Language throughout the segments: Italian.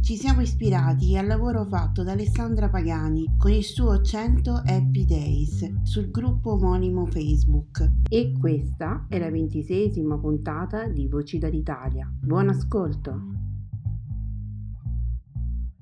Ci siamo ispirati al lavoro fatto da Alessandra Pagani con il suo 100 Happy Days sul gruppo omonimo Facebook e questa è la ventiseiesima puntata di Voci dall'Italia. Buon ascolto!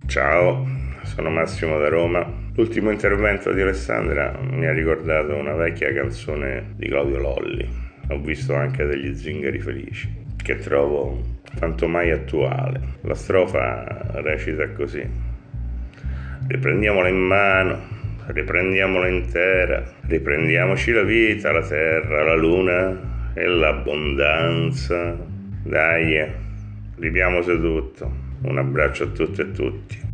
Ciao, sono Massimo da Roma. L'ultimo intervento di Alessandra mi ha ricordato una vecchia canzone di Claudio Lolli. Ho visto anche degli zingari felici che trovo quanto mai attuale. La strofa recita così. Riprendiamola in mano, riprendiamola intera, riprendiamoci la vita, la terra, la luna e l'abbondanza. Dai, viviamo tutto. Un abbraccio a tutte e tutti.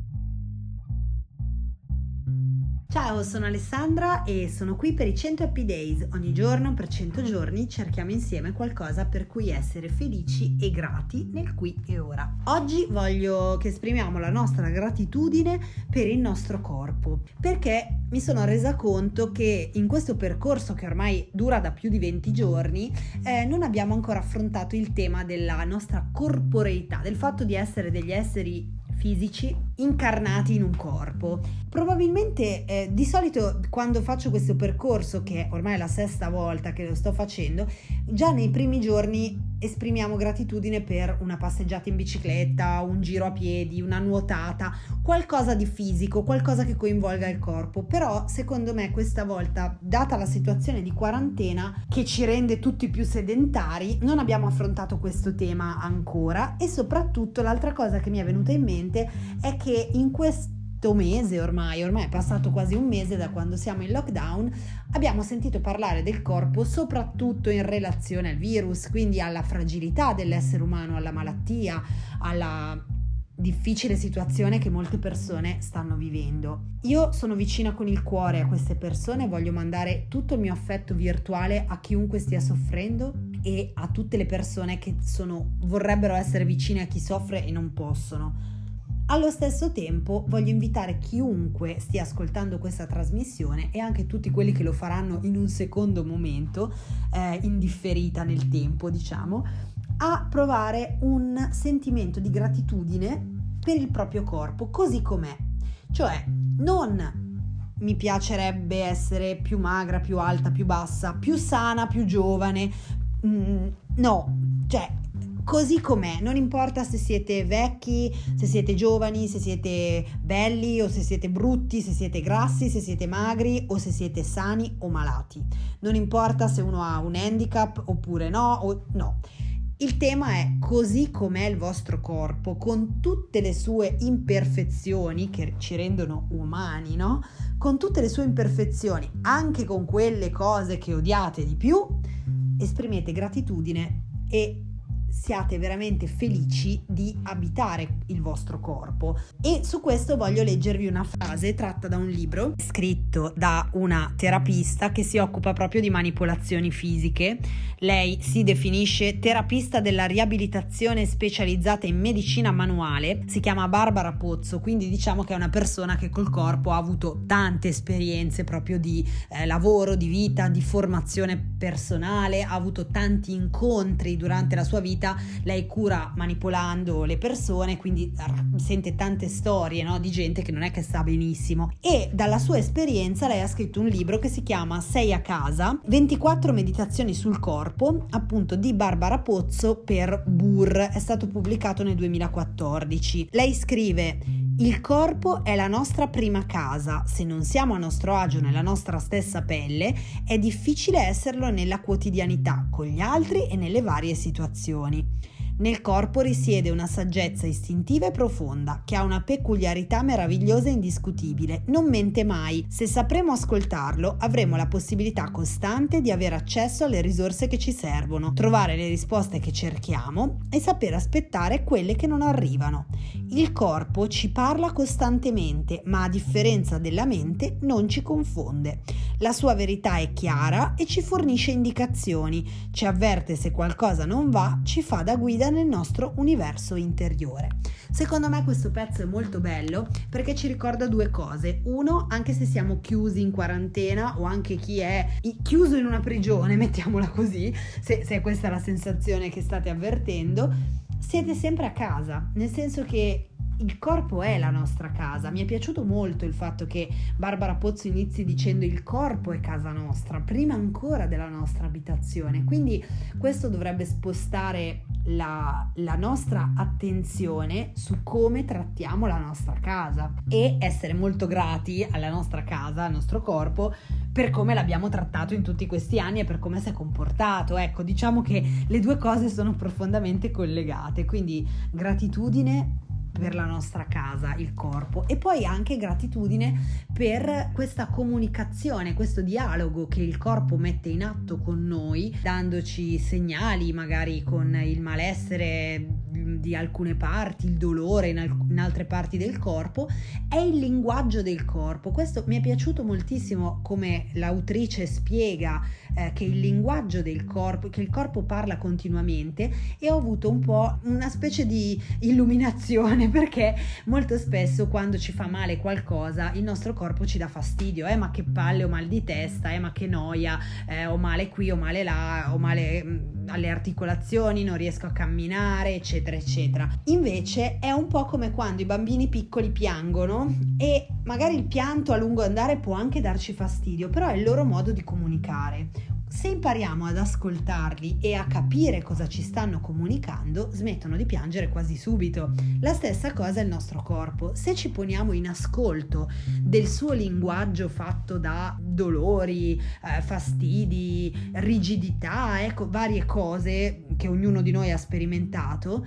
Sono Alessandra e sono qui per i 100 Happy Days. Ogni giorno per 100 giorni cerchiamo insieme qualcosa per cui essere felici e grati nel qui e ora. Oggi voglio che esprimiamo la nostra gratitudine per il nostro corpo, perché mi sono resa conto che in questo percorso che ormai dura da più di 20 giorni eh, non abbiamo ancora affrontato il tema della nostra corporeità, del fatto di essere degli esseri fisici incarnati in un corpo. Probabilmente eh, di solito quando faccio questo percorso, che ormai è la sesta volta che lo sto facendo, già nei primi giorni esprimiamo gratitudine per una passeggiata in bicicletta, un giro a piedi, una nuotata, qualcosa di fisico, qualcosa che coinvolga il corpo. Però secondo me questa volta, data la situazione di quarantena che ci rende tutti più sedentari, non abbiamo affrontato questo tema ancora e soprattutto l'altra cosa che mi è venuta in mente è che in questo mese ormai, ormai è passato quasi un mese da quando siamo in lockdown, abbiamo sentito parlare del corpo soprattutto in relazione al virus, quindi alla fragilità dell'essere umano, alla malattia, alla difficile situazione che molte persone stanno vivendo. Io sono vicina con il cuore a queste persone, voglio mandare tutto il mio affetto virtuale a chiunque stia soffrendo e a tutte le persone che sono, vorrebbero essere vicine a chi soffre e non possono. Allo stesso tempo voglio invitare chiunque stia ascoltando questa trasmissione e anche tutti quelli che lo faranno in un secondo momento, eh, indifferita nel tempo, diciamo, a provare un sentimento di gratitudine per il proprio corpo, così com'è. Cioè, non mi piacerebbe essere più magra, più alta, più bassa, più sana, più giovane. Mm, no, cioè così com'è, non importa se siete vecchi, se siete giovani, se siete belli o se siete brutti, se siete grassi, se siete magri o se siete sani o malati. Non importa se uno ha un handicap oppure no, o no. Il tema è così com'è il vostro corpo, con tutte le sue imperfezioni che ci rendono umani, no? Con tutte le sue imperfezioni, anche con quelle cose che odiate di più, esprimete gratitudine e siate veramente felici di abitare il vostro corpo. E su questo voglio leggervi una frase tratta da un libro scritto da una terapista che si occupa proprio di manipolazioni fisiche. Lei si definisce terapista della riabilitazione specializzata in medicina manuale, si chiama Barbara Pozzo, quindi diciamo che è una persona che col corpo ha avuto tante esperienze proprio di eh, lavoro, di vita, di formazione personale, ha avuto tanti incontri durante la sua vita vita, lei cura manipolando le persone, quindi sente tante storie no, di gente che non è che sta benissimo e dalla sua esperienza lei ha scritto un libro che si chiama Sei a casa, 24 meditazioni sul corpo, appunto di Barbara Pozzo per Burr, è stato pubblicato nel 2014. Lei scrive il corpo è la nostra prima casa, se non siamo a nostro agio nella nostra stessa pelle, è difficile esserlo nella quotidianità, con gli altri e nelle varie situazioni. Nel corpo risiede una saggezza istintiva e profonda, che ha una peculiarità meravigliosa e indiscutibile. Non mente mai. Se sapremo ascoltarlo, avremo la possibilità costante di avere accesso alle risorse che ci servono, trovare le risposte che cerchiamo e saper aspettare quelle che non arrivano. Il corpo ci parla costantemente, ma a differenza della mente non ci confonde. La sua verità è chiara e ci fornisce indicazioni, ci avverte se qualcosa non va, ci fa da guida nel nostro universo interiore. Secondo me questo pezzo è molto bello perché ci ricorda due cose. Uno, anche se siamo chiusi in quarantena o anche chi è chiuso in una prigione, mettiamola così, se, se questa è la sensazione che state avvertendo, siete sempre a casa, nel senso che il corpo è la nostra casa. Mi è piaciuto molto il fatto che Barbara Pozzo inizi dicendo il corpo è casa nostra, prima ancora della nostra abitazione. Quindi questo dovrebbe spostare la, la nostra attenzione su come trattiamo la nostra casa e essere molto grati alla nostra casa, al nostro corpo, per come l'abbiamo trattato in tutti questi anni e per come si è comportato. Ecco, diciamo che le due cose sono profondamente collegate, quindi gratitudine per la nostra casa, il corpo. E poi anche gratitudine per questa comunicazione, questo dialogo che il corpo mette in atto con noi, dandoci segnali magari con il malessere di alcune parti, il dolore in, alc- in altre parti del corpo, è il linguaggio del corpo. Questo mi è piaciuto moltissimo come l'autrice spiega eh, che il linguaggio del corpo, che il corpo parla continuamente e ho avuto un po' una specie di illuminazione perché molto spesso quando ci fa male qualcosa il nostro corpo ci dà fastidio, eh ma che palle ho mal di testa, eh ma che noia, eh, ho male qui, ho male là, ho male alle articolazioni, non riesco a camminare, eccetera, eccetera. Invece è un po' come quando i bambini piccoli piangono e magari il pianto a lungo andare può anche darci fastidio, però è il loro modo di comunicare. Se impariamo ad ascoltarli e a capire cosa ci stanno comunicando, smettono di piangere quasi subito. La stessa cosa è il nostro corpo. Se ci poniamo in ascolto del suo linguaggio fatto da dolori, eh, fastidi, rigidità, ecco, varie cose che ognuno di noi ha sperimentato,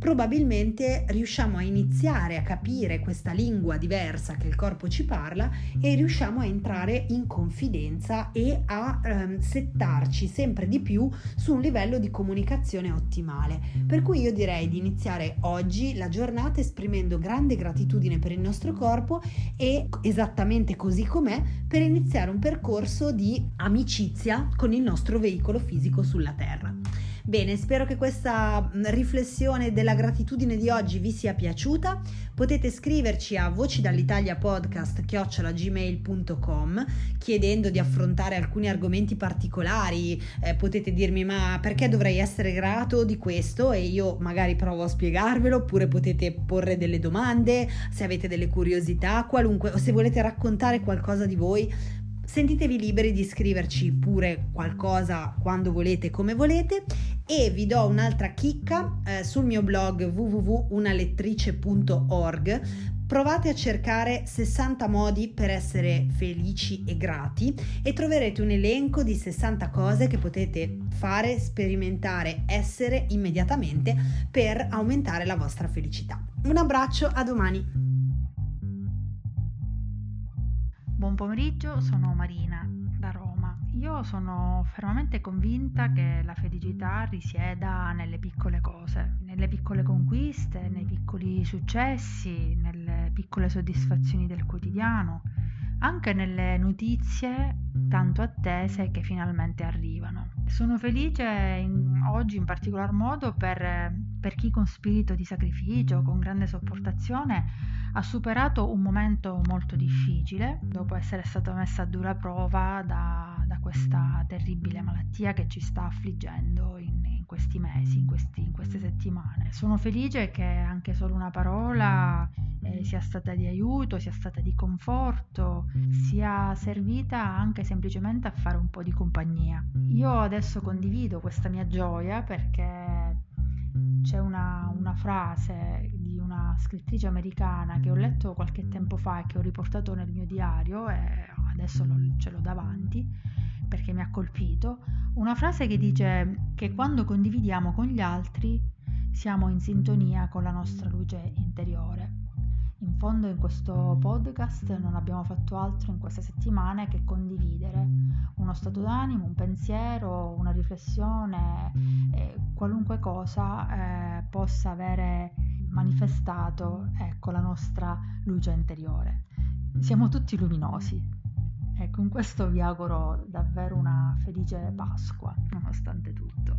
probabilmente riusciamo a iniziare a capire questa lingua diversa che il corpo ci parla e riusciamo a entrare in confidenza e a ehm, settarci sempre di più su un livello di comunicazione ottimale. Per cui io direi di iniziare oggi la giornata esprimendo grande gratitudine per il nostro corpo e esattamente così com'è per iniziare un percorso di amicizia con il nostro veicolo fisico sulla Terra. Bene, spero che questa mm, riflessione della gratitudine di oggi vi sia piaciuta. Potete scriverci a voci dall'Italia chiedendo di affrontare alcuni argomenti particolari. Eh, potete dirmi ma perché dovrei essere grato di questo e io magari provo a spiegarvelo oppure potete porre delle domande se avete delle curiosità, qualunque o se volete raccontare qualcosa di voi Sentitevi liberi di scriverci pure qualcosa quando volete, come volete e vi do un'altra chicca eh, sul mio blog www.unalettrice.org Provate a cercare 60 modi per essere felici e grati e troverete un elenco di 60 cose che potete fare, sperimentare, essere immediatamente per aumentare la vostra felicità. Un abbraccio, a domani! Buon pomeriggio, sono Marina. Sono fermamente convinta che la felicità risieda nelle piccole cose, nelle piccole conquiste, nei piccoli successi, nelle piccole soddisfazioni del quotidiano, anche nelle notizie tanto attese che finalmente arrivano. Sono felice in, oggi in particolar modo per, per chi con spirito di sacrificio, con grande sopportazione, ha superato un momento molto difficile dopo essere stata messa a dura prova da questa terribile malattia che ci sta affliggendo in, in questi mesi, in, questi, in, queste settimane. Sono felice che anche solo una parola eh, sia stata di aiuto, sia stata di conforto, sia servita anche semplicemente a fare un po' di compagnia. Io adesso condivido questa mia gioia perché c'è una, una frase di una scrittrice americana che ho letto qualche tempo fa e che ho riportato nel mio diario e adesso lo, ce l'ho davanti perché mi ha colpito, una frase che dice che quando condividiamo con gli altri siamo in sintonia con la nostra luce interiore. In fondo in questo podcast non abbiamo fatto altro in queste settimane che condividere uno stato d'animo, un pensiero, una riflessione, eh, qualunque cosa eh, possa avere manifestato ecco, la nostra luce interiore. Siamo tutti luminosi. E con questo vi auguro davvero una felice Pasqua, nonostante tutto.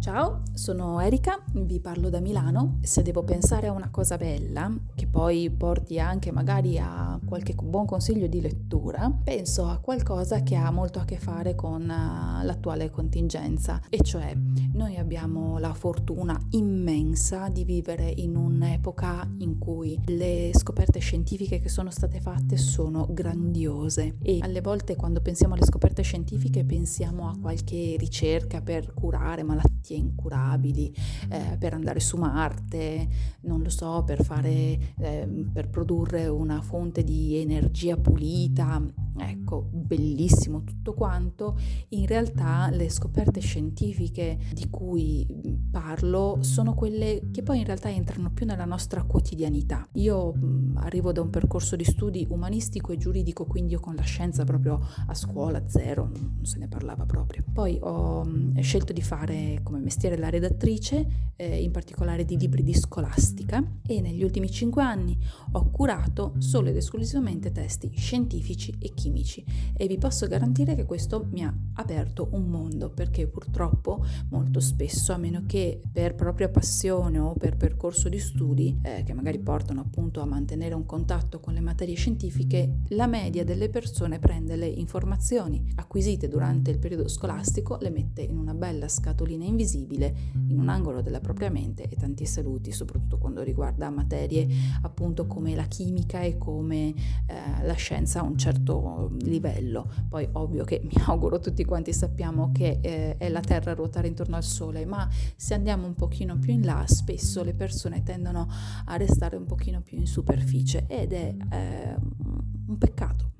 Ciao, sono Erika, vi parlo da Milano. Se devo pensare a una cosa bella, che poi porti anche magari a qualche buon consiglio di lettura, penso a qualcosa che ha molto a che fare con uh, l'attuale contingenza, e cioè noi abbiamo la fortuna immensa di vivere in un'epoca in cui le scoperte scientifiche che sono state fatte sono grandiose e alle volte quando pensiamo alle scoperte scientifiche pensiamo a qualche ricerca per curare malattie malattie incurabili, eh, per andare su Marte, non lo so, per, fare, eh, per produrre una fonte di energia pulita. Ecco, bellissimo tutto quanto. In realtà le scoperte scientifiche di cui parlo sono quelle che poi in realtà entrano più nella nostra quotidianità. Io arrivo da un percorso di studi umanistico e giuridico, quindi io con la scienza proprio a scuola zero, non se ne parlava proprio. Poi ho scelto di fare come mestiere la redattrice, eh, in particolare di libri di scolastica e negli ultimi cinque anni ho curato solo ed esclusivamente testi scientifici e chimici. E vi posso garantire che questo mi ha aperto un mondo perché purtroppo molto spesso, a meno che per propria passione o per percorso di studi eh, che magari portano appunto a mantenere un contatto con le materie scientifiche, la media delle persone prende le informazioni acquisite durante il periodo scolastico, le mette in una bella scatolina invisibile in un angolo della propria mente e tanti saluti, soprattutto quando riguarda materie appunto come la chimica e come eh, la scienza a un certo livello. Poi ovvio che mi auguro tutti quanti sappiamo che eh, è la Terra a ruotare intorno al Sole, ma se andiamo un pochino più in là, spesso le persone tendono a restare un pochino più in superficie ed è eh, un peccato.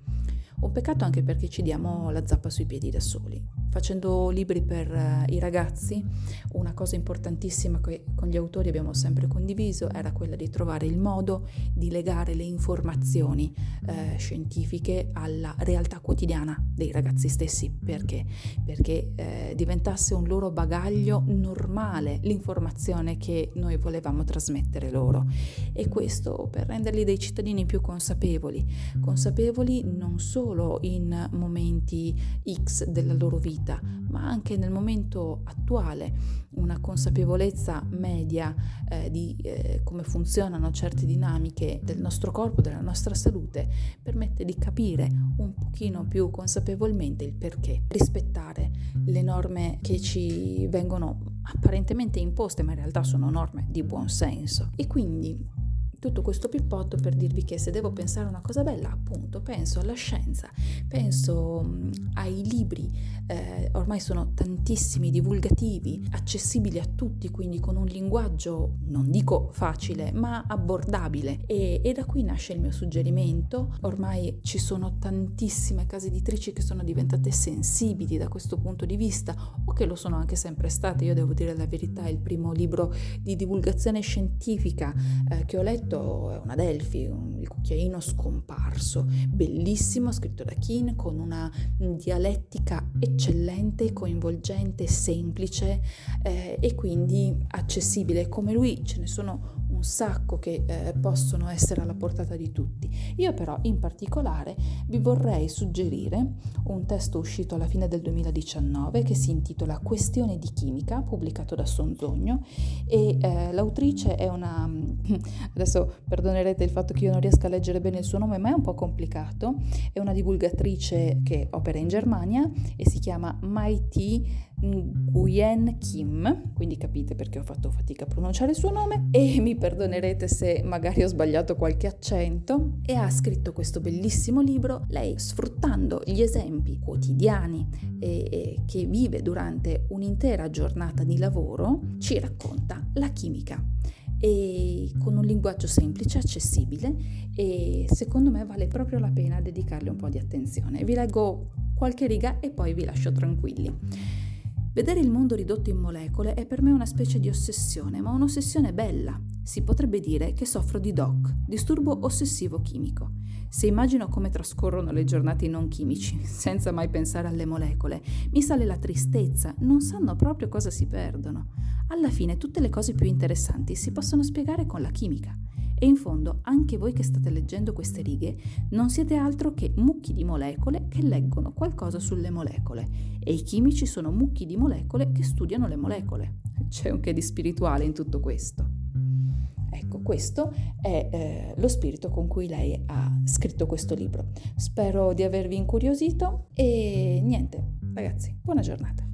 Un peccato anche perché ci diamo la zappa sui piedi da soli. Facendo libri per uh, i ragazzi, una cosa importantissima che con gli autori abbiamo sempre condiviso era quella di trovare il modo di legare le informazioni uh, scientifiche alla realtà quotidiana dei ragazzi stessi. Perché? Perché uh, diventasse un loro bagaglio normale l'informazione che noi volevamo trasmettere loro. E questo per renderli dei cittadini più consapevoli, consapevoli non solo in momenti X della loro vita, ma anche nel momento attuale, una consapevolezza media eh, di eh, come funzionano certe dinamiche del nostro corpo, della nostra salute, permette di capire un pochino più consapevolmente il perché, rispettare le norme che ci vengono apparentemente imposte, ma in realtà sono norme di buon senso. E quindi tutto questo pippotto per dirvi che se devo pensare a una cosa bella, appunto, penso alla scienza, penso ai libri, eh, ormai sono tantissimi, divulgativi, accessibili a tutti, quindi con un linguaggio, non dico facile, ma abbordabile. E, e da qui nasce il mio suggerimento. Ormai ci sono tantissime case editrici che sono diventate sensibili da questo punto di vista, o che lo sono anche sempre state. Io devo dire la verità, il primo libro di divulgazione scientifica eh, che ho letto scritto, è una Delphi, un, il cucchiaino scomparso, bellissimo, scritto da Keane con una dialettica eccellente, coinvolgente, semplice eh, e quindi accessibile. Come lui ce ne sono un sacco che eh, possono essere alla portata di tutti. Io però in particolare vi vorrei suggerire un testo uscito alla fine del 2019 che si intitola Questione di chimica, pubblicato da Sonzogno e eh, l'autrice è una... adesso perdonerete il fatto che io non riesca a leggere bene il suo nome, ma è un po' complicato, è una divulgatrice che opera in Germania e si chiama Maiti Nguyen Kim, quindi capite perché ho fatto fatica a pronunciare il suo nome e mi perdonerete se magari ho sbagliato qualche accento e ha scritto questo bellissimo libro, lei sfruttando gli esempi quotidiani e, e che vive durante un'intera giornata di lavoro, ci racconta la chimica e con un linguaggio semplice, accessibile e secondo me vale proprio la pena dedicarle un po' di attenzione. Vi leggo qualche riga e poi vi lascio tranquilli. Vedere il mondo ridotto in molecole è per me una specie di ossessione, ma un'ossessione bella. Si potrebbe dire che soffro di DOC, disturbo ossessivo chimico. Se immagino come trascorrono le giornate non chimici, senza mai pensare alle molecole, mi sale la tristezza, non sanno proprio cosa si perdono. Alla fine tutte le cose più interessanti si possono spiegare con la chimica. E in fondo anche voi che state leggendo queste righe non siete altro che mucchi di molecole che leggono qualcosa sulle molecole e i chimici sono mucchi di molecole che studiano le molecole. C'è un che di spirituale in tutto questo. Ecco, questo è eh, lo spirito con cui lei ha scritto questo libro. Spero di avervi incuriosito e niente, ragazzi, buona giornata.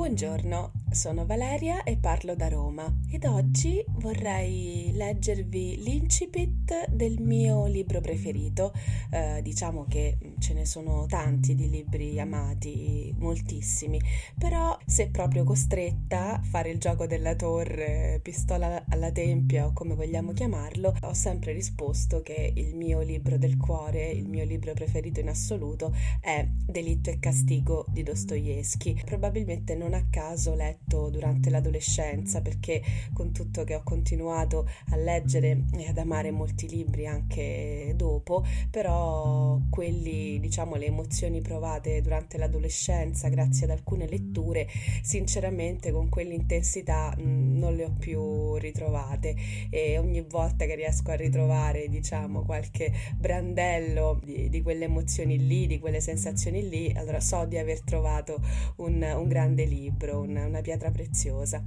Buongiorno, sono Valeria e parlo da Roma ed oggi vorrei leggervi l'incipit del mio libro preferito. Eh, diciamo che ce ne sono tanti di libri amati, moltissimi, però se proprio costretta a fare il gioco della torre, pistola alla tempia o come vogliamo chiamarlo, ho sempre risposto che il mio libro del cuore, il mio libro preferito in assoluto è Delitto e castigo di Dostoevsky. Probabilmente non a caso letto durante l'adolescenza perché con tutto che ho continuato a leggere e ad amare molti libri anche dopo, però quelli, diciamo, le emozioni provate durante l'adolescenza grazie ad alcune letture, sinceramente con quell'intensità mh, non le ho più ritrovate e ogni volta che riesco a ritrovare, diciamo, qualche brandello di, di quelle emozioni lì, di quelle sensazioni lì, allora so di aver trovato un, un grande libro, una, una pietra preziosa.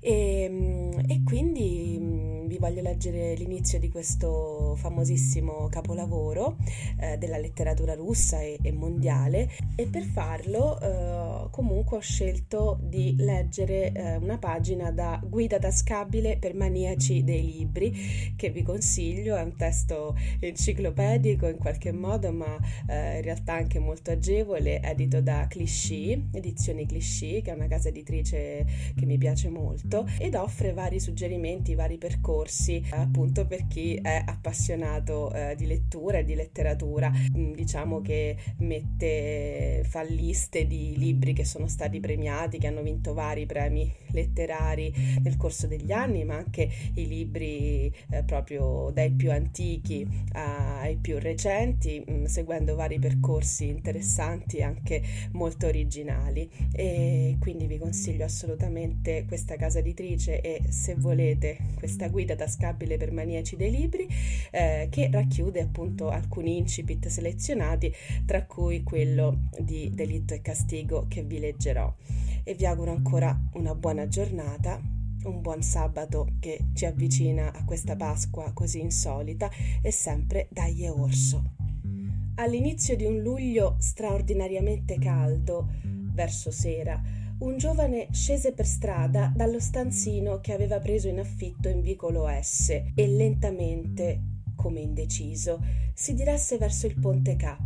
E, ehm, e quindi mm, vi voglio leggere l'inizio di questo famosissimo capolavoro eh, della letteratura russa e, e, mondiale e per farlo eh, comunque ho scelto di leggere eh, una pagina da guida tascabile per maniaci dei libri che vi consiglio, è un testo enciclopedico in qualche modo ma eh, in realtà anche molto agevole, edito da Clichy, edizioni Clichy che è una casa editrice che mi piace molto ed offre vari suggerimenti, vari percorsi appunto per chi è appassionato eh, di lettura e di letteratura. Mm, diciamo che mette, fa liste di libri che sono stati premiati, che hanno vinto vari premi letterari nel corso degli anni, ma anche i libri eh, proprio dai più antichi ai più recenti, mh, mm, seguendo vari percorsi interessanti anche molto originali. E quindi vi consiglio assolutamente questa casa editrice e se volete questa guida tascabile per maniaci dei libri eh, che racchiude appunto alcuni incipit selezionati tra cui quello di Delitto e Castigo che vi leggerò e vi auguro ancora una buona giornata un buon sabato che ci avvicina a questa Pasqua così insolita e sempre dagli orso. All'inizio di un luglio straordinariamente caldo, verso sera, un giovane scese per strada dallo stanzino che aveva preso in affitto in vicolo S e lentamente, come indeciso, si diresse verso il ponte K.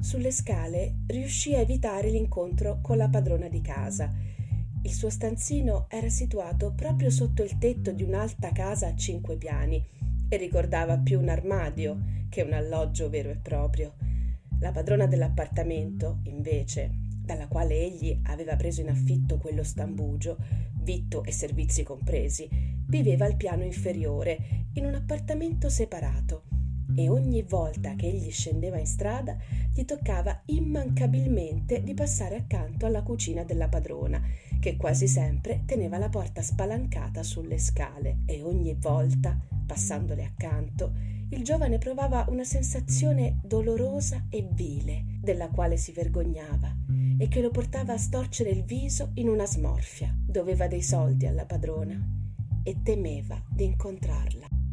Sulle scale riuscì a evitare l'incontro con la padrona di casa. Il suo stanzino era situato proprio sotto il tetto di un'alta casa a cinque piani e ricordava più un armadio che un alloggio vero e proprio. La padrona dell'appartamento, invece, dalla quale egli aveva preso in affitto quello stambugio, vitto e servizi compresi, viveva al piano inferiore, in un appartamento separato. e ogni volta che egli scendeva in strada gli toccava immancabilmente di passare accanto alla cucina della padrona, che quasi sempre teneva la porta spalancata sulle scale e ogni volta, passandole accanto, il giovane provava una sensazione dolorosa e vile, della quale si vergognava e che lo portava a storcere il viso in una smorfia. Doveva dei soldi alla padrona e temeva di incontrarla.